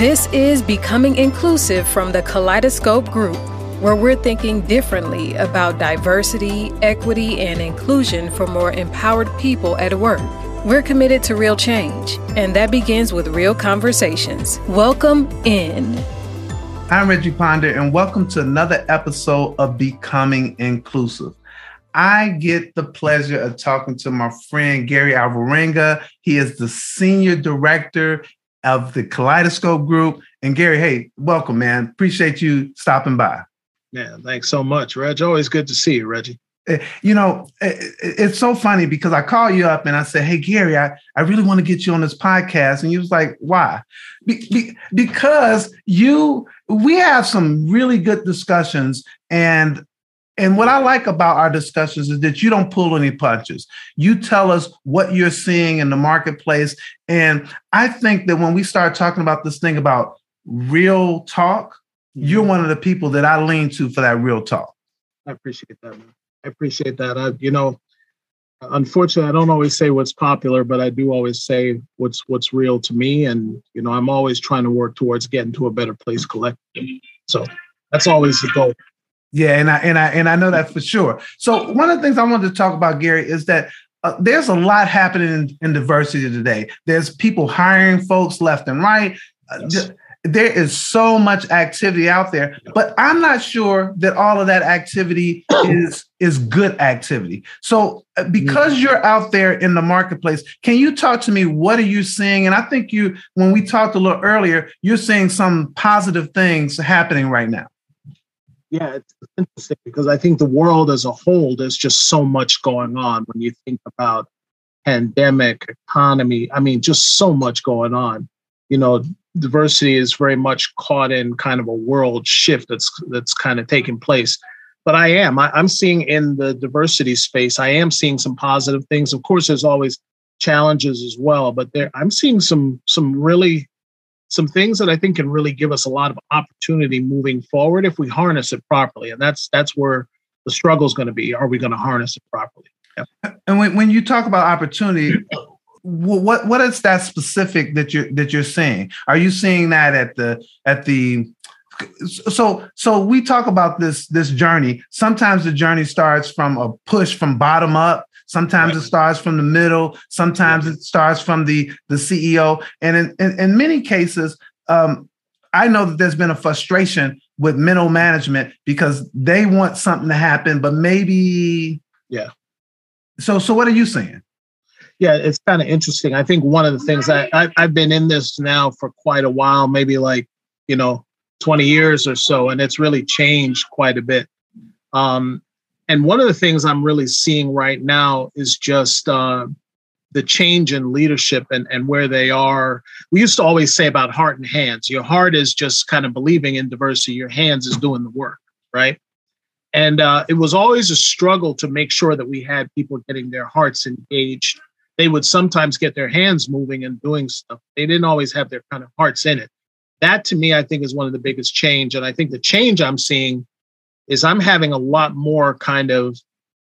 This is Becoming Inclusive from the Kaleidoscope Group, where we're thinking differently about diversity, equity, and inclusion for more empowered people at work. We're committed to real change, and that begins with real conversations. Welcome in. I'm Reggie Ponder, and welcome to another episode of Becoming Inclusive. I get the pleasure of talking to my friend Gary Alveranga. He is the senior director of the Kaleidoscope Group. And Gary, hey, welcome, man. Appreciate you stopping by. Yeah, thanks so much, Reg. Always good to see you, Reggie. Eh, you know, eh, eh, it's so funny because I call you up and I say, Hey, Gary, I, I really want to get you on this podcast. And you was like, Why? Be, be, because you, we have some really good discussions. And and what I like about our discussions is that you don't pull any punches. You tell us what you're seeing in the marketplace. And I think that when we start talking about this thing about real talk, you're mm-hmm. one of the people that I lean to for that real talk. I appreciate that, man. I appreciate that. I, you know, unfortunately, I don't always say what's popular, but I do always say what's what's real to me. And you know, I'm always trying to work towards getting to a better place collectively. So that's always the goal. Yeah, and I and I and I know that for sure. So one of the things I wanted to talk about, Gary, is that uh, there's a lot happening in, in, diversity today. There's people hiring folks left and right. Uh, there is so much activity out there, but I'm not sure that all of that activity is is good activity. So uh, because mm-hmm. you're out there in the marketplace, can you talk to me? What are you seeing? And I think you, when we talked a little earlier, you're seeing some positive things happening right now yeah, it's interesting because I think the world as a whole, there's just so much going on when you think about pandemic, economy. I mean, just so much going on. You know, diversity is very much caught in kind of a world shift that's that's kind of taking place. But I am. I, I'm seeing in the diversity space, I am seeing some positive things. Of course, there's always challenges as well, but there I'm seeing some some really some things that I think can really give us a lot of opportunity moving forward if we harness it properly. And that's that's where the struggle is going to be. Are we going to harness it properly? Yeah. And when, when you talk about opportunity, what what is that specific that you're that you're seeing? Are you seeing that at the at the so so we talk about this this journey. Sometimes the journey starts from a push from bottom up Sometimes right. it starts from the middle. Sometimes it starts from the the CEO. And in, in, in many cases, um, I know that there's been a frustration with middle management because they want something to happen, but maybe yeah. So so what are you saying? Yeah, it's kind of interesting. I think one of the things I, I I've been in this now for quite a while, maybe like you know 20 years or so, and it's really changed quite a bit. Um, and one of the things I'm really seeing right now is just uh, the change in leadership and, and where they are. We used to always say about heart and hands. Your heart is just kind of believing in diversity, your hands is doing the work, right? And uh, it was always a struggle to make sure that we had people getting their hearts engaged. They would sometimes get their hands moving and doing stuff. They didn't always have their kind of hearts in it. That to me, I think, is one of the biggest change. And I think the change I'm seeing is I'm having a lot more kind of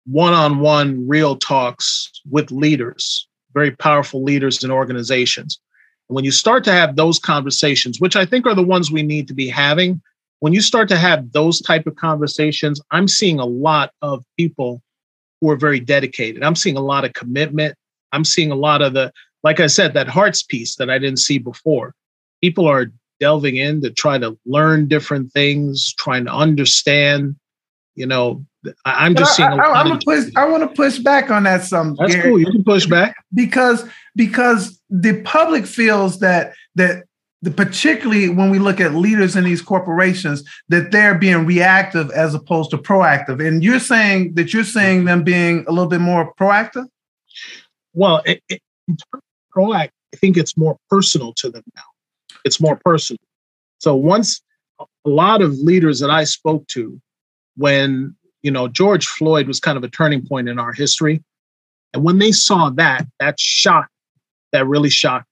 one-on-one real talks with leaders, very powerful leaders in organizations. And when you start to have those conversations, which I think are the ones we need to be having, when you start to have those type of conversations, I'm seeing a lot of people who are very dedicated. I'm seeing a lot of commitment. I'm seeing a lot of the, like I said, that hearts piece that I didn't see before. People are delving in to try to learn different things, trying to understand. You know, I'm just seeing. I, I, I, push, I want to push back on that some. That's Gary, cool. You can push back because because the public feels that that the, particularly when we look at leaders in these corporations that they're being reactive as opposed to proactive and you're saying that you're saying them being a little bit more proactive well it, it, in terms of proactive i think it's more personal to them now it's more personal. So once a lot of leaders that I spoke to, when you know George Floyd was kind of a turning point in our history, and when they saw that, that shocked, that really shocked,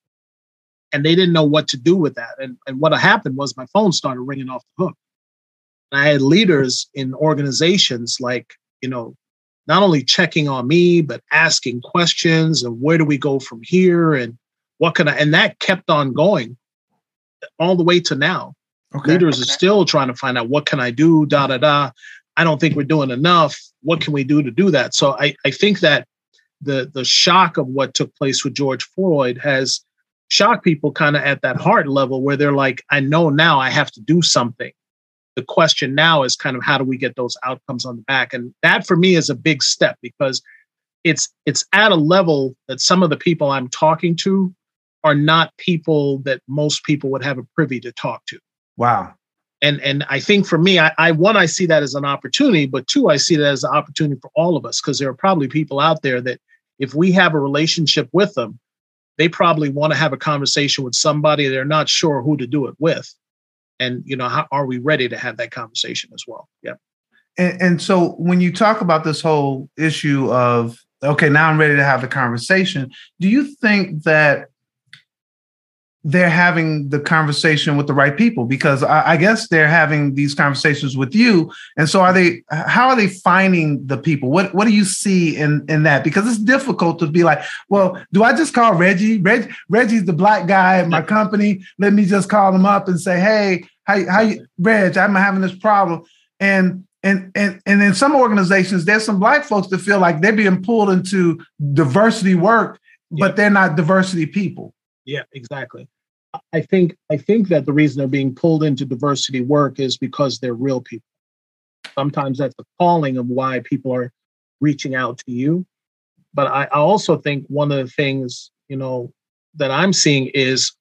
and they didn't know what to do with that. And and what happened was my phone started ringing off the hook. And I had leaders in organizations like you know not only checking on me but asking questions and where do we go from here and what can I and that kept on going all the way to now. Okay. Leaders okay. are still trying to find out what can I do, da da da. I don't think we're doing enough. What can we do to do that? So I, I think that the the shock of what took place with George Floyd has shocked people kind of at that heart level where they're like, I know now I have to do something. The question now is kind of how do we get those outcomes on the back? And that for me is a big step because it's it's at a level that some of the people I'm talking to are not people that most people would have a privy to talk to. Wow. And and I think for me, I, I one I see that as an opportunity, but two I see that as an opportunity for all of us because there are probably people out there that if we have a relationship with them, they probably want to have a conversation with somebody they're not sure who to do it with, and you know how are we ready to have that conversation as well? Yeah. And, and so when you talk about this whole issue of okay, now I'm ready to have the conversation, do you think that they're having the conversation with the right people because I, I, guess they're having these conversations with you. And so are they how are they finding the people? What what do you see in in that? Because it's difficult to be like, well, do I just call Reggie? Reg, Reggie's the black guy at my company. Let me just call him up and say, hey, how, how you Reg, I'm having this problem. And and and and in some organizations, there's some black folks that feel like they're being pulled into diversity work, but they're not diversity people. Yeah, exactly. I think I think that the reason they're being pulled into diversity work is because they're real people. Sometimes that's the calling of why people are reaching out to you. But I, I also think one of the things, you know, that I'm seeing is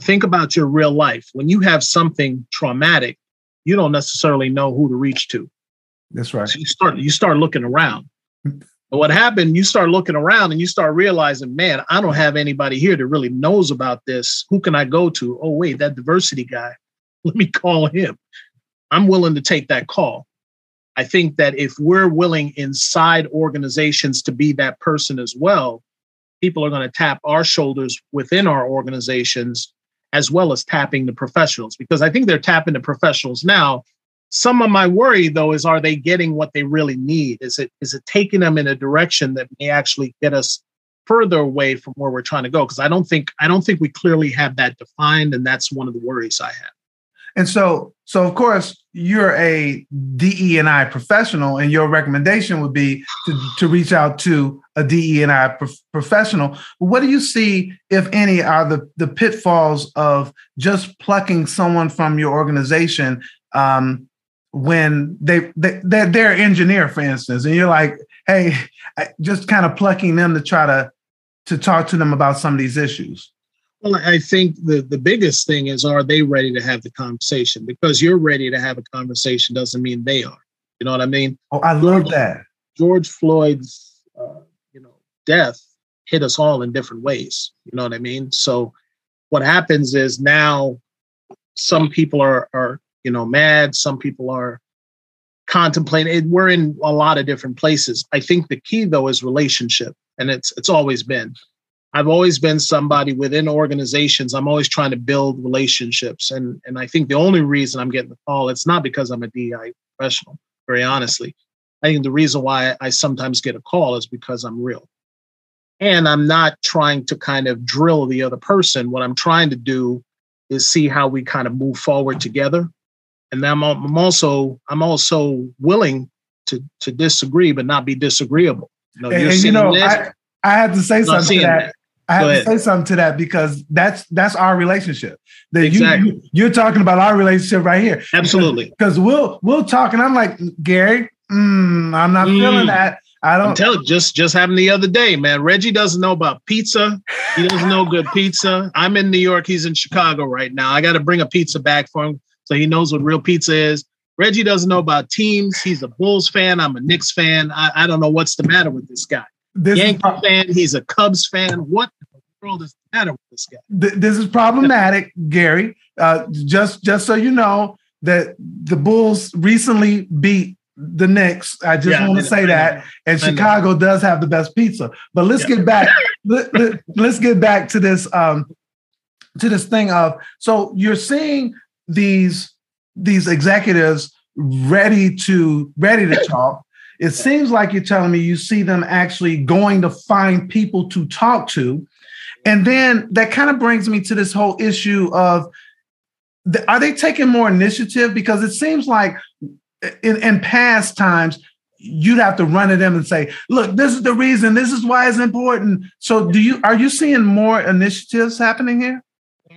think about your real life. When you have something traumatic, you don't necessarily know who to reach to. That's right. So you start you start looking around. But what happened, you start looking around and you start realizing, man, I don't have anybody here that really knows about this. Who can I go to? Oh, wait, that diversity guy. Let me call him. I'm willing to take that call. I think that if we're willing inside organizations to be that person as well, people are going to tap our shoulders within our organizations as well as tapping the professionals because I think they're tapping the professionals now some of my worry though is are they getting what they really need? Is it is it taking them in a direction that may actually get us further away from where we're trying to go? Because I don't think I don't think we clearly have that defined, and that's one of the worries I have. And so, so of course, you're a DE and I professional, and your recommendation would be to, to reach out to a DE and I pro- professional. What do you see, if any, are the the pitfalls of just plucking someone from your organization um, when they, they they're, they're engineer, for instance, and you're like, hey, just kind of plucking them to try to to talk to them about some of these issues. Well, I think the the biggest thing is are they ready to have the conversation? Because you're ready to have a conversation doesn't mean they are. You know what I mean? Oh, I love George, that. George Floyd's uh, you know death hit us all in different ways. You know what I mean? So what happens is now some people are are you know, mad. Some people are contemplating. It. We're in a lot of different places. I think the key though is relationship, and it's it's always been. I've always been somebody within organizations. I'm always trying to build relationships, and and I think the only reason I'm getting the call it's not because I'm a DI professional. Very honestly, I think the reason why I sometimes get a call is because I'm real, and I'm not trying to kind of drill the other person. What I'm trying to do is see how we kind of move forward together and I'm, I'm also I'm also willing to to disagree, but not be disagreeable. You know, and, and you know, I, I had to say something to that. that. I have to say something to that because that's that's our relationship. That exactly. you you're talking about our relationship right here. Absolutely. Because we'll we'll talk and I'm like Gary, mm, I'm not mm. feeling that. I don't tell just just happened the other day, man. Reggie doesn't know about pizza. He doesn't know good pizza. I'm in New York. He's in Chicago right now. I got to bring a pizza back for him so he knows what real pizza is. Reggie doesn't know about teams. He's a Bulls fan. I'm a Knicks fan. I, I don't know what's the matter with this guy. This Yankee pro- fan. He's a Cubs fan. What in the world is the matter with this guy? this is problematic, Gary. Uh, just just so you know that the Bulls recently beat the Knicks. I just yeah, want to say that, and Chicago does have the best pizza. But let's yeah. get back. let, us let, get back to this um, to this thing of so you're seeing these these executives ready to ready to talk it seems like you're telling me you see them actually going to find people to talk to and then that kind of brings me to this whole issue of are they taking more initiative? Because it seems like in, in past times you'd have to run to them and say, "Look, this is the reason. This is why it's important." So, do you are you seeing more initiatives happening here?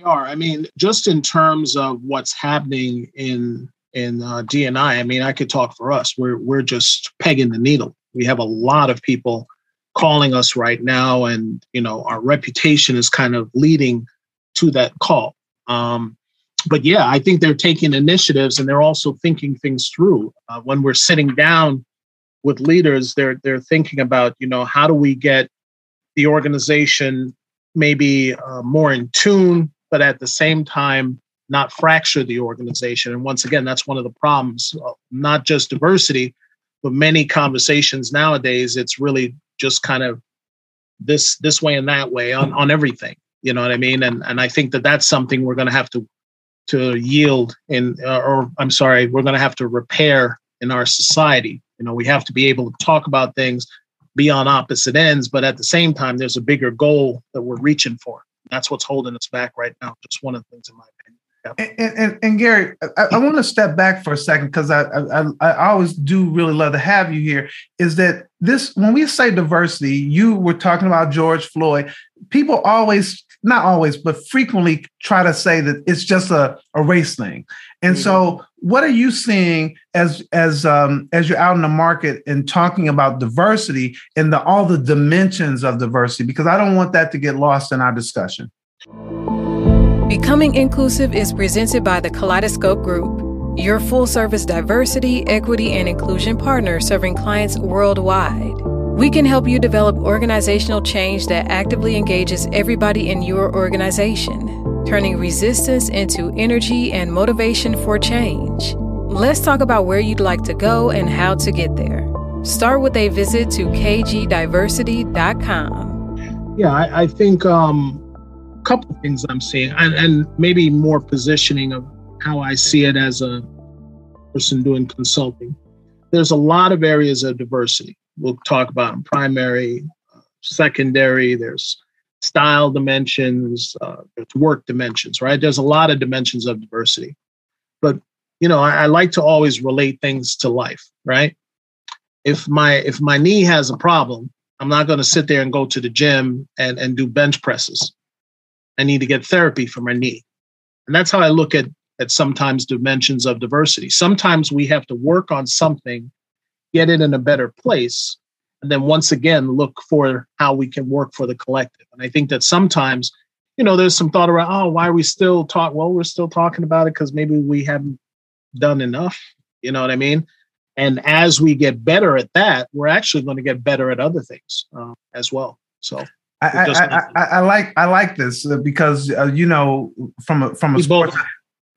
Are. I mean, just in terms of what's happening in in uh, DNI. I mean, I could talk for us. We're we're just pegging the needle. We have a lot of people calling us right now, and you know, our reputation is kind of leading to that call. Um, but yeah, I think they're taking initiatives and they're also thinking things through. Uh, when we're sitting down with leaders, they're they're thinking about you know how do we get the organization maybe uh, more in tune, but at the same time not fracture the organization. And once again, that's one of the problems. Uh, not just diversity, but many conversations nowadays. It's really just kind of this this way and that way on on everything. You know what I mean? And and I think that that's something we're going to have to to yield in, uh, or I'm sorry, we're going to have to repair in our society. You know, we have to be able to talk about things, be on opposite ends, but at the same time, there's a bigger goal that we're reaching for. That's what's holding us back right now. Just one of the things, in my opinion. And, and, and, Gary, I, I mm-hmm. want to step back for a second because I, I, I always do really love to have you here. Is that this when we say diversity, you were talking about George Floyd. People always not always, but frequently try to say that it's just a, a race thing. And mm-hmm. so what are you seeing as as um, as you're out in the market and talking about diversity and the all the dimensions of diversity? Because I don't want that to get lost in our discussion. Becoming Inclusive is presented by the Kaleidoscope Group, your full service diversity, equity, and inclusion partner serving clients worldwide. We can help you develop organizational change that actively engages everybody in your organization, turning resistance into energy and motivation for change. Let's talk about where you'd like to go and how to get there. Start with a visit to kgdiversity.com. Yeah, I, I think um, a couple things I'm seeing, and, and maybe more positioning of how I see it as a person doing consulting. There's a lot of areas of diversity we'll talk about primary, uh, secondary. There's style dimensions, uh, there's work dimensions, right? There's a lot of dimensions of diversity. But you know, I, I like to always relate things to life, right? If my if my knee has a problem, I'm not going to sit there and go to the gym and, and do bench presses. I need to get therapy for my knee. And that's how I look at, at sometimes dimensions of diversity. Sometimes we have to work on something get it in a better place and then once again look for how we can work for the collective. And i think that sometimes you know there's some thought around oh why are we still talk well we're still talking about it because maybe we haven't done enough you know what i mean? And as we get better at that we're actually going to get better at other things uh, as well so. I, I, I, I, like I like this uh, because uh, you know from a from a sports, both,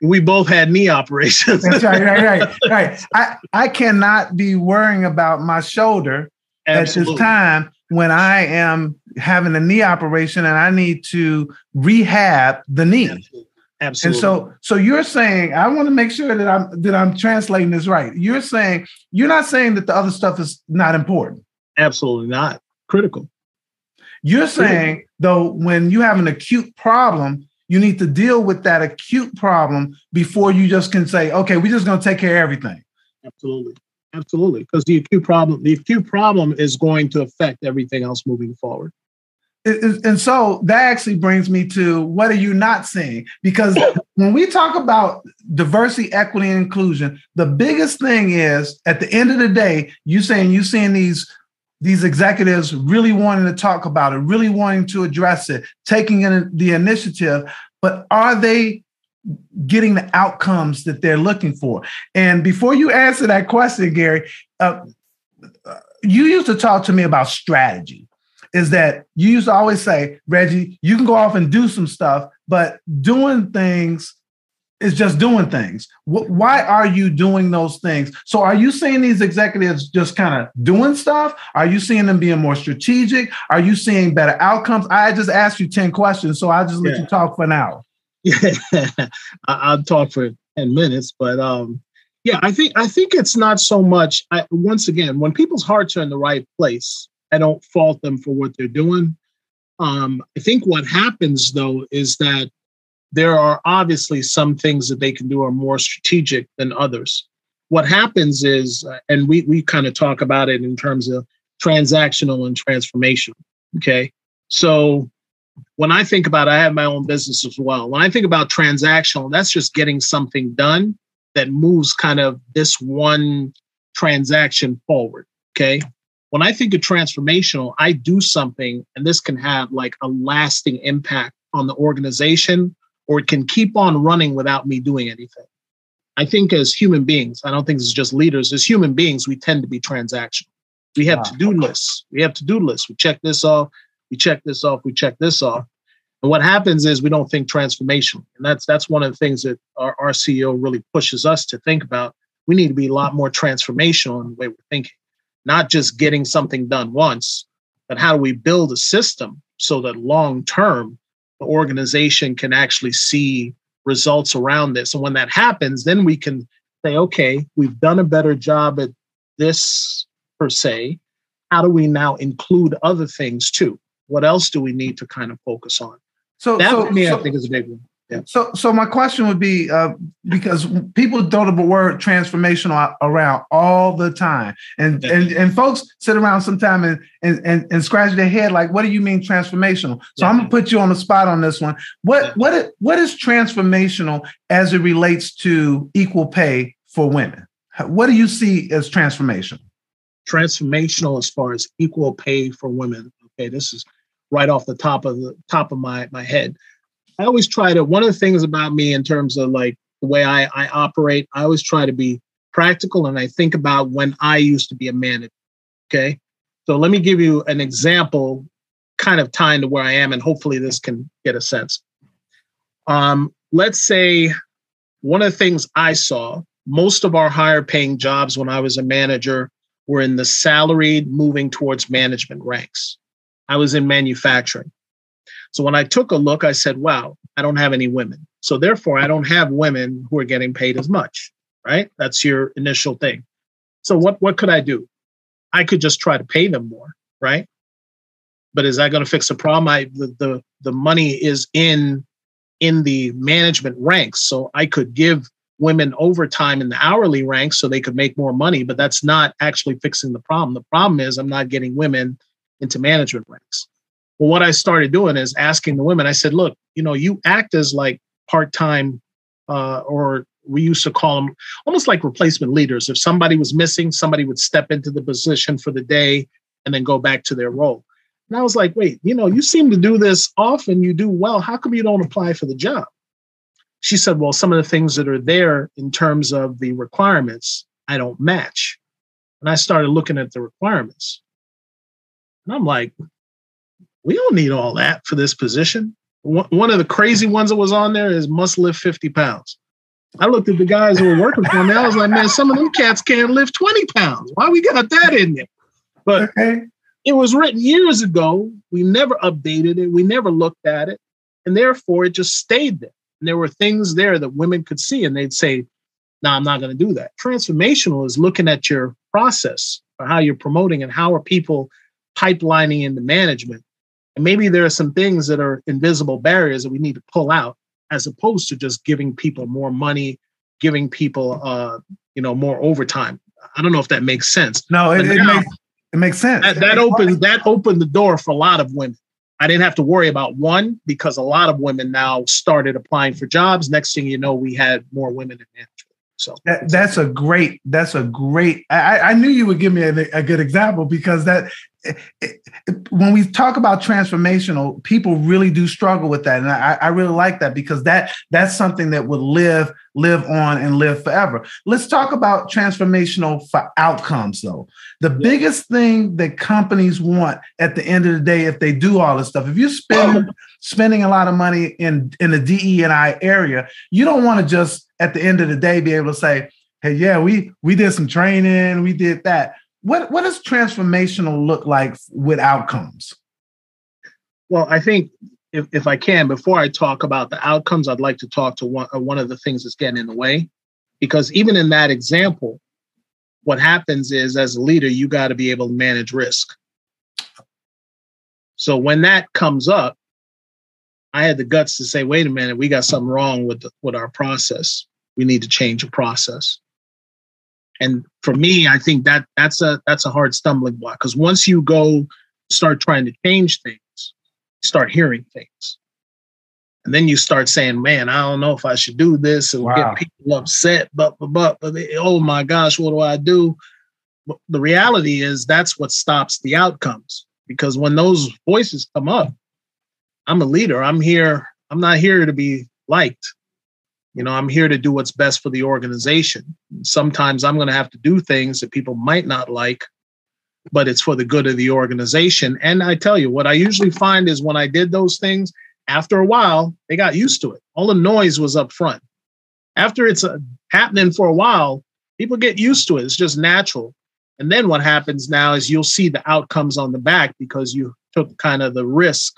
we both had knee operations. That's right, right, right, right. I, I cannot be worrying about my shoulder Absolutely. at this time when I am having a knee operation and I need to rehab the knee. Absolutely. Absolutely. And so, so you're saying I want to make sure that I'm that I'm translating this right. You're saying you're not saying that the other stuff is not important. Absolutely not critical. You're saying though when you have an acute problem, you need to deal with that acute problem before you just can say, okay, we're just going to take care of everything. Absolutely. Absolutely. Because the acute problem, the acute problem is going to affect everything else moving forward. And so that actually brings me to what are you not seeing? Because when we talk about diversity, equity, and inclusion, the biggest thing is at the end of the day, you saying you seeing these these executives really wanting to talk about it, really wanting to address it, taking in the initiative, but are they getting the outcomes that they're looking for? And before you answer that question, Gary, uh, you used to talk to me about strategy. Is that you used to always say, Reggie, you can go off and do some stuff, but doing things is just doing things. Why are you doing those things? So, are you seeing these executives just kind of doing stuff? Are you seeing them being more strategic? Are you seeing better outcomes? I just asked you 10 questions, so I'll just let yeah. you talk for now. Yeah, I'll talk for 10 minutes, but um, yeah, I think I think it's not so much. I, once again, when people's hearts are in the right place, I don't fault them for what they're doing. Um, I think what happens though is that there are obviously some things that they can do are more strategic than others. What happens is, uh, and we, we kind of talk about it in terms of transactional and transformational. Okay. So when I think about I have my own business as well. When I think about transactional, that's just getting something done that moves kind of this one transaction forward. Okay. When I think of transformational, I do something and this can have like a lasting impact on the organization or it can keep on running without me doing anything. I think as human beings, I don't think it's just leaders, as human beings, we tend to be transactional. We have ah, wow. to do lists. We have to do lists. We check this off, we check this off, we check this off. And what happens is we don't think transformational. And that's that's one of the things that our, our CEO really pushes us to think about. We need to be a lot more transformational in the way we're thinking, not just getting something done once, but how do we build a system so that long term organization can actually see results around this. And when that happens, then we can say, okay, we've done a better job at this per se. How do we now include other things too? What else do we need to kind of focus on? So that so, me, so, I think, is a big one. Yeah. So, so my question would be uh, because people throw the word transformational around all the time, and yeah. and and folks sit around sometime and, and and and scratch their head like, "What do you mean transformational?" So yeah. I'm gonna put you on the spot on this one. What what what is transformational as it relates to equal pay for women? What do you see as transformational? Transformational as far as equal pay for women. Okay, this is right off the top of the top of my my head. I always try to, one of the things about me in terms of like the way I, I operate, I always try to be practical and I think about when I used to be a manager. Okay. So let me give you an example, kind of tying to where I am, and hopefully this can get a sense. Um, let's say one of the things I saw, most of our higher paying jobs when I was a manager were in the salaried moving towards management ranks. I was in manufacturing. So when I took a look, I said, wow, I don't have any women. So therefore, I don't have women who are getting paid as much, right? That's your initial thing. So what, what could I do? I could just try to pay them more, right? But is that going to fix the problem? I the, the the money is in in the management ranks. So I could give women overtime in the hourly ranks so they could make more money, but that's not actually fixing the problem. The problem is I'm not getting women into management ranks. Well, what I started doing is asking the women, I said, look, you know, you act as like part time, uh, or we used to call them almost like replacement leaders. If somebody was missing, somebody would step into the position for the day and then go back to their role. And I was like, wait, you know, you seem to do this often, you do well. How come you don't apply for the job? She said, well, some of the things that are there in terms of the requirements, I don't match. And I started looking at the requirements. And I'm like, we don't need all that for this position. One of the crazy ones that was on there is must lift 50 pounds. I looked at the guys who were working for me. I was like, man, some of them cats can't lift 20 pounds. Why we got that in there? But okay. it was written years ago. We never updated it. We never looked at it. And therefore, it just stayed there. And there were things there that women could see, and they'd say, no, nah, I'm not going to do that. Transformational is looking at your process or how you're promoting and how are people pipelining into management and maybe there are some things that are invisible barriers that we need to pull out as opposed to just giving people more money, giving people uh, you know, more overtime. I don't know if that makes sense. No, it, it makes it makes sense. That, that opened that opened the door for a lot of women. I didn't have to worry about one because a lot of women now started applying for jobs. Next thing you know, we had more women in management. So that, that's a great. That's a great. I, I knew you would give me a, a good example because that when we talk about transformational, people really do struggle with that, and I, I, really like that because that that's something that would live live on and live forever. Let's talk about transformational for outcomes, though. The yeah. biggest thing that companies want at the end of the day, if they do all this stuff, if you spend oh. spending a lot of money in in the DE and I area, you don't want to just at the end of the day be able to say, "Hey, yeah, we we did some training, we did that." What what does transformational look like with outcomes? Well, I think if, if I can, before I talk about the outcomes, I'd like to talk to one, uh, one of the things that's getting in the way. Because even in that example, what happens is as a leader, you got to be able to manage risk. So when that comes up, I had the guts to say, wait a minute, we got something wrong with the, with our process. We need to change a process. And for me, I think that that's a that's a hard stumbling block because once you go start trying to change things, start hearing things. And then you start saying, man, I don't know if I should do this and wow. get people upset, but, but, but, but, oh my gosh, what do I do? But the reality is that's what stops the outcomes because when those voices come up, I'm a leader. I'm here. I'm not here to be liked. You know, I'm here to do what's best for the organization. Sometimes I'm going to have to do things that people might not like, but it's for the good of the organization. And I tell you, what I usually find is when I did those things, after a while, they got used to it. All the noise was up front. After it's uh, happening for a while, people get used to it. It's just natural. And then what happens now is you'll see the outcomes on the back because you took kind of the risk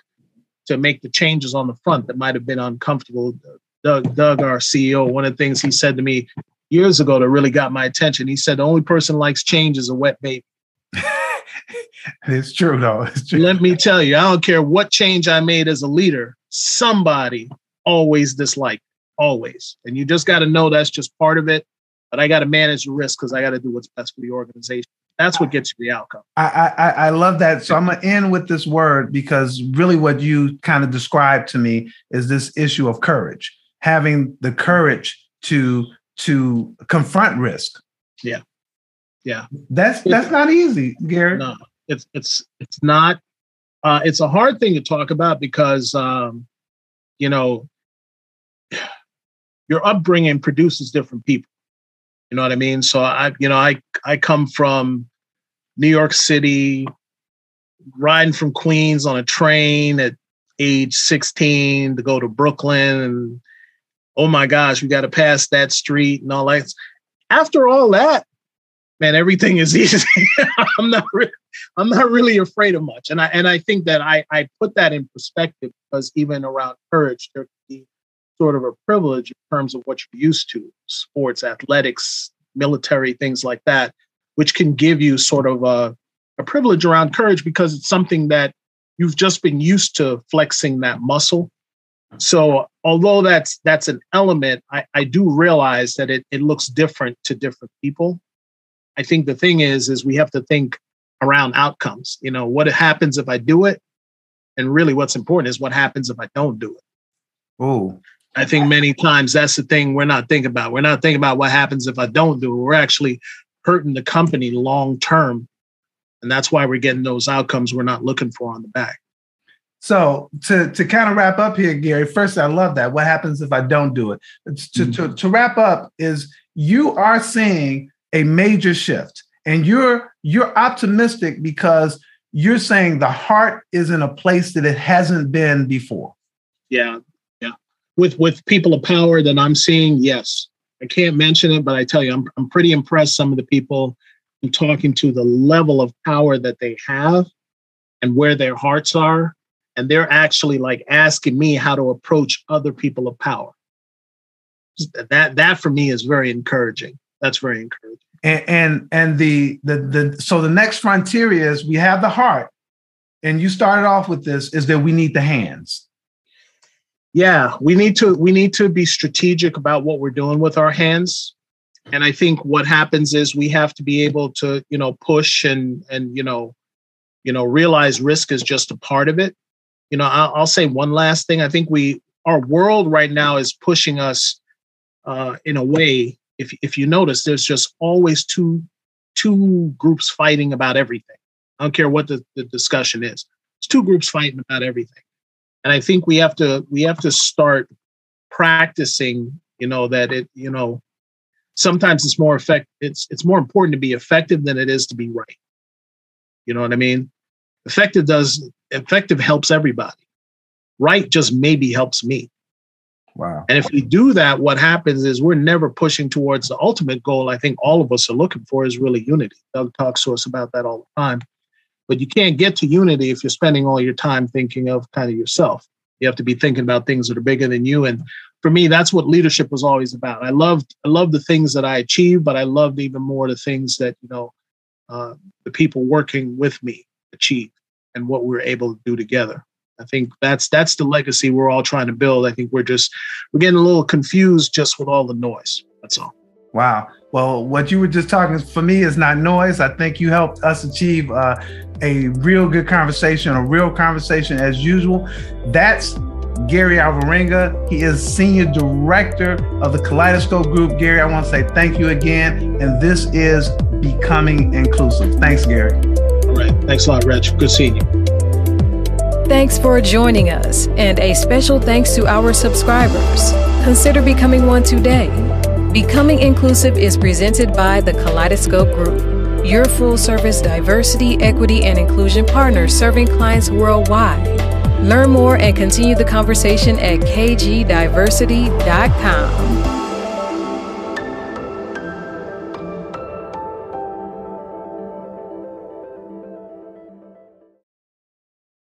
to make the changes on the front that might have been uncomfortable. Doug, Doug, our CEO, one of the things he said to me years ago that really got my attention, he said, the only person likes change is a wet baby. it's true, though. It's true. Let me tell you, I don't care what change I made as a leader, somebody always disliked, always. And you just got to know that's just part of it. But I got to manage the risk because I got to do what's best for the organization. That's what gets you the outcome. I, I I love that. So I'm gonna end with this word because really what you kind of described to me is this issue of courage, having the courage to to confront risk. Yeah, yeah. That's that's not easy, Gary. No, it's it's it's not. Uh, it's a hard thing to talk about because um, you know your upbringing produces different people. You know what I mean? So I, you know, I I come from New York City, riding from Queens on a train at age 16 to go to Brooklyn, and oh my gosh, we got to pass that street and all that. After all that, man, everything is easy. I'm not really, I'm not really afraid of much, and I and I think that I I put that in perspective because even around courage, there can be sort of a privilege in terms of what you're used to sports, athletics, military, things like that, which can give you sort of a, a privilege around courage because it's something that you've just been used to flexing that muscle. So although that's that's an element, I, I do realize that it, it looks different to different people. I think the thing is, is we have to think around outcomes. You know, what happens if I do it? And really what's important is what happens if I don't do it. Oh, I think many times that's the thing we're not thinking about. We're not thinking about what happens if I don't do it. We're actually hurting the company long term. And that's why we're getting those outcomes we're not looking for on the back. So to to kind of wrap up here, Gary, first I love that. What happens if I don't do it? To, mm-hmm. to, to wrap up is you are seeing a major shift and you're you're optimistic because you're saying the heart is in a place that it hasn't been before. Yeah, yeah. with with people of power that I'm seeing, yes. I can't mention it, but I tell you, I'm I'm pretty impressed. Some of the people I'm talking to, the level of power that they have, and where their hearts are, and they're actually like asking me how to approach other people of power. That that for me is very encouraging. That's very encouraging. And and, and the, the the so the next frontier is we have the heart, and you started off with this is that we need the hands yeah we need to we need to be strategic about what we're doing with our hands and i think what happens is we have to be able to you know push and and you know you know realize risk is just a part of it you know i'll, I'll say one last thing. I think we our world right now is pushing us uh, in a way if if you notice there's just always two two groups fighting about everything. I don't care what the, the discussion is. It's two groups fighting about everything. And i think we have to we have to start practicing you know that it you know sometimes it's more effective it's it's more important to be effective than it is to be right. You know what i mean effective does effective helps everybody. Right just maybe helps me. Wow. And if we do that what happens is we're never pushing towards the ultimate goal. I think all of us are looking for is really unity. Doug talks to us about that all the time. But you can't get to unity if you're spending all your time thinking of kind of yourself. You have to be thinking about things that are bigger than you. And for me, that's what leadership was always about. I loved I loved the things that I achieved, but I loved even more the things that you know uh, the people working with me achieved and what we were able to do together. I think that's that's the legacy we're all trying to build. I think we're just we're getting a little confused just with all the noise. That's all. Wow. Well, what you were just talking for me is not noise. I think you helped us achieve uh, a real good conversation, a real conversation as usual. That's Gary Alveranga. He is Senior Director of the Kaleidoscope Group. Gary, I want to say thank you again. And this is Becoming Inclusive. Thanks, Gary. Right. Thanks a lot, Reg. Good seeing you. Thanks for joining us, and a special thanks to our subscribers. Consider becoming one today. Becoming Inclusive is presented by the Kaleidoscope Group, your full service diversity, equity, and inclusion partner serving clients worldwide. Learn more and continue the conversation at kgdiversity.com.